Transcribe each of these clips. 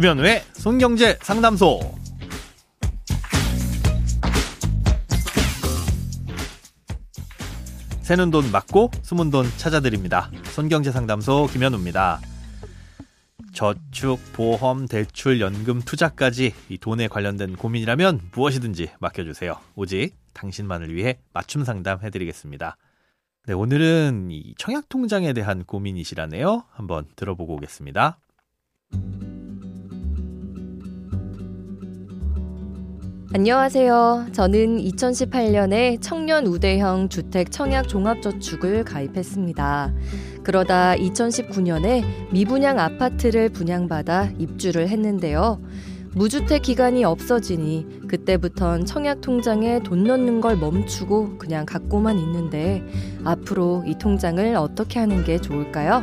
김현우의 손경제 상담소. 새는 돈 맞고 숨은 돈 찾아드립니다. 손경제 상담소 김현우입니다. 저축, 보험, 대출, 연금, 투자까지 이 돈에 관련된 고민이라면 무엇이든지 맡겨주세요. 오직 당신만을 위해 맞춤 상담 해드리겠습니다. 네, 오늘은 이 청약 통장에 대한 고민이시라네요. 한번 들어보고 오겠습니다. 안녕하세요. 저는 2018년에 청년 우대형 주택 청약 종합저축을 가입했습니다. 그러다 2019년에 미분양 아파트를 분양받아 입주를 했는데요. 무주택 기간이 없어지니 그때부턴 청약 통장에 돈 넣는 걸 멈추고 그냥 갖고만 있는데 앞으로 이 통장을 어떻게 하는 게 좋을까요?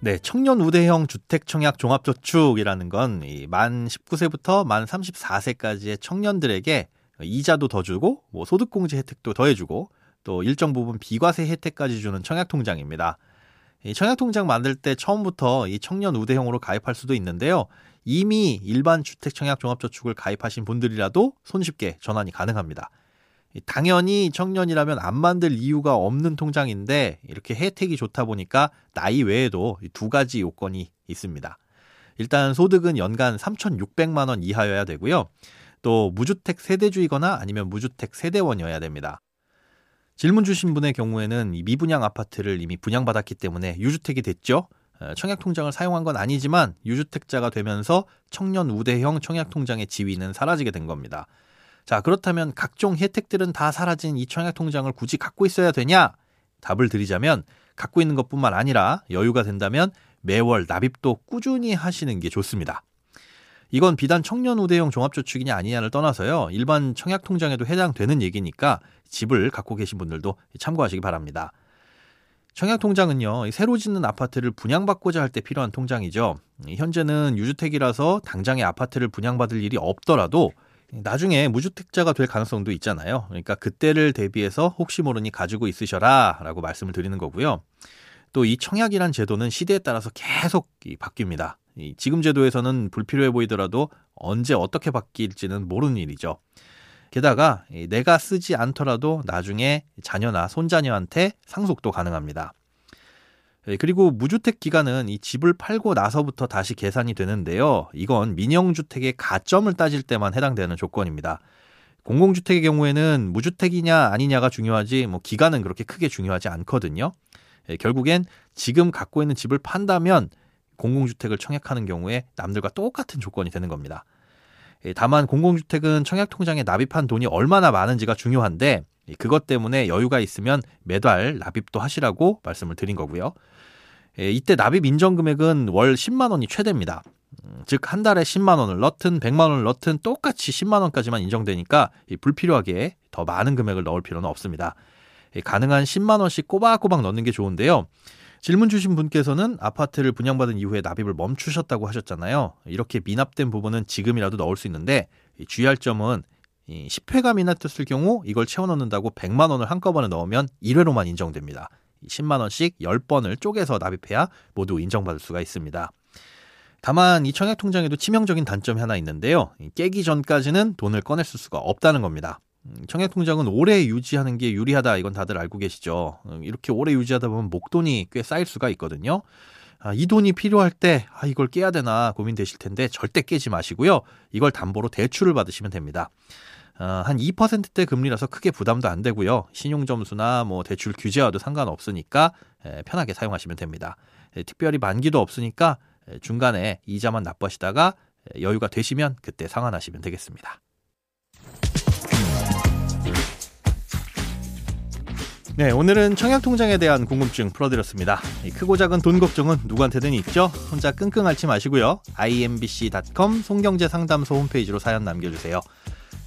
네, 청년 우대형 주택 청약 종합저축이라는 건 만 19세부터 만 34세까지의 청년들에게 이자도 더 주고 뭐 소득공제 혜택도 더해주고 또 일정 부분 비과세 혜택까지 주는 청약 통장입니다. 이 청약 통장 만들 때 처음부터 이 청년 우대형으로 가입할 수도 있는데요. 이미 일반 주택 청약 종합저축을 가입하신 분들이라도 손쉽게 전환이 가능합니다. 당연히 청년이라면 안 만들 이유가 없는 통장인데 이렇게 혜택이 좋다 보니까 나이 외에도 두 가지 요건이 있습니다. 일단 소득은 연간 3,600만 원 이하여야 되고요. 또 무주택 세대주이거나 아니면 무주택 세대원이어야 됩니다. 질문 주신 분의 경우에는 미분양 아파트를 이미 분양받았기 때문에 유주택이 됐죠. 어, 청약통장을 사용한 건 아니지만 유주택자가 되면서 청년 우대형 청약통장의 지위는 사라지게 된 겁니다. 자, 그렇다면 각종 혜택들은 다 사라진 이 청약 통장을 굳이 갖고 있어야 되냐? 답을 드리자면 갖고 있는 것뿐만 아니라 여유가 된다면 매월 납입도 꾸준히 하시는 게 좋습니다. 이건 비단 청년 우대형 종합저축이냐 아니냐를 떠나서요. 일반 청약 통장에도 해당되는 얘기니까 집을 갖고 계신 분들도 참고하시기 바랍니다. 청약 통장은요. 새로 짓는 아파트를 분양받고자 할 때 필요한 통장이죠. 현재는 유주택이라서 당장에 아파트를 분양받을 일이 없더라도 나중에 무주택자가 될 가능성도 있잖아요. 그러니까 그때를 대비해서 혹시 모르니 가지고 있으셔라 라고 말씀을 드리는 거고요. 또 이 청약이란 제도는 시대에 따라서 계속 바뀝니다. 지금 제도에서는 불필요해 보이더라도 언제 어떻게 바뀔지는 모르는 일이죠. 게다가 내가 쓰지 않더라도 나중에 자녀나 손자녀한테 상속도 가능합니다. 예, 그리고 무주택 기간은 이 집을 팔고 나서부터 다시 계산이 되는데요. 이건 민영주택의 가점을 따질 때만 해당되는 조건입니다. 공공주택의 경우에는 무주택이냐 아니냐가 중요하지 뭐 기간은 그렇게 크게 중요하지 않거든요. 예, 결국엔 지금 갖고 있는 집을 판다면 공공주택을 청약하는 경우에 남들과 똑같은 조건이 되는 겁니다. 예, 다만 공공주택은 청약통장에 납입한 돈이 얼마나 많은지가 중요한데 그것 때문에 여유가 있으면 매달 납입도 하시라고 말씀을 드린 거고요. 예, 이때 납입 인정 금액은 월 10만 원이 최대입니다. 음, 즉, 한 달에 10만 원을 넣든 100만 원을 넣든 똑같이 10만 원까지만 인정되니까 불필요하게 더 많은 금액을 넣을 필요는 없습니다. 예, 가능한 10만 원씩 꼬박꼬박 넣는 게 좋은데요. 질문 주신 분께서는 아파트를 분양받은 이후에 납입을 멈추셨다고 하셨잖아요. 이렇게 미납된 부분은 지금이라도 넣을 수 있는데 주의할 점은 10회가 미납됐을 경우 이걸 채워 넣는다고 100만 원을 한꺼번에 넣으면 1회로만 인정됩니다. 10만 원씩 10번을 쪼개서 납입해야 모두 인정받을 수가 있습니다. 다만 이 청약 통장에도 치명적인 단점이 하나 있는데요. 깨기 전까지는 돈을 꺼낼 수가 없다는 겁니다. 음, 청약 통장은 오래 유지하는 게 유리하다 이건 다들 알고 계시죠. 음, 이렇게 오래 유지하다 보면 목돈이 꽤 쌓일 수가 있거든요. 아, 이 돈이 필요할 때 아, 이걸 깨야 되나 고민되실 텐데 절대 깨지 마시고요. 이걸 담보로 대출을 받으시면 됩니다. 어, 한 2%대 금리라서 크게 부담도 안 되고요. 신용 점수나 뭐 대출 규제와도 상관없으니까 편하게 사용하시면 됩니다. 특별히 만기도 없으니까 중간에 이자만 납부하시다가 여유가 되시면 그때 상환하시면 되겠습니다. 네, 오늘은 청약통장에 대한 궁금증 풀어드렸습니다. 크고 작은 돈 걱정은 누구한테든 있죠? 혼자 끙끙 앓지 마시고요. imbc.com 송경제상담소 홈페이지로 사연 남겨주세요.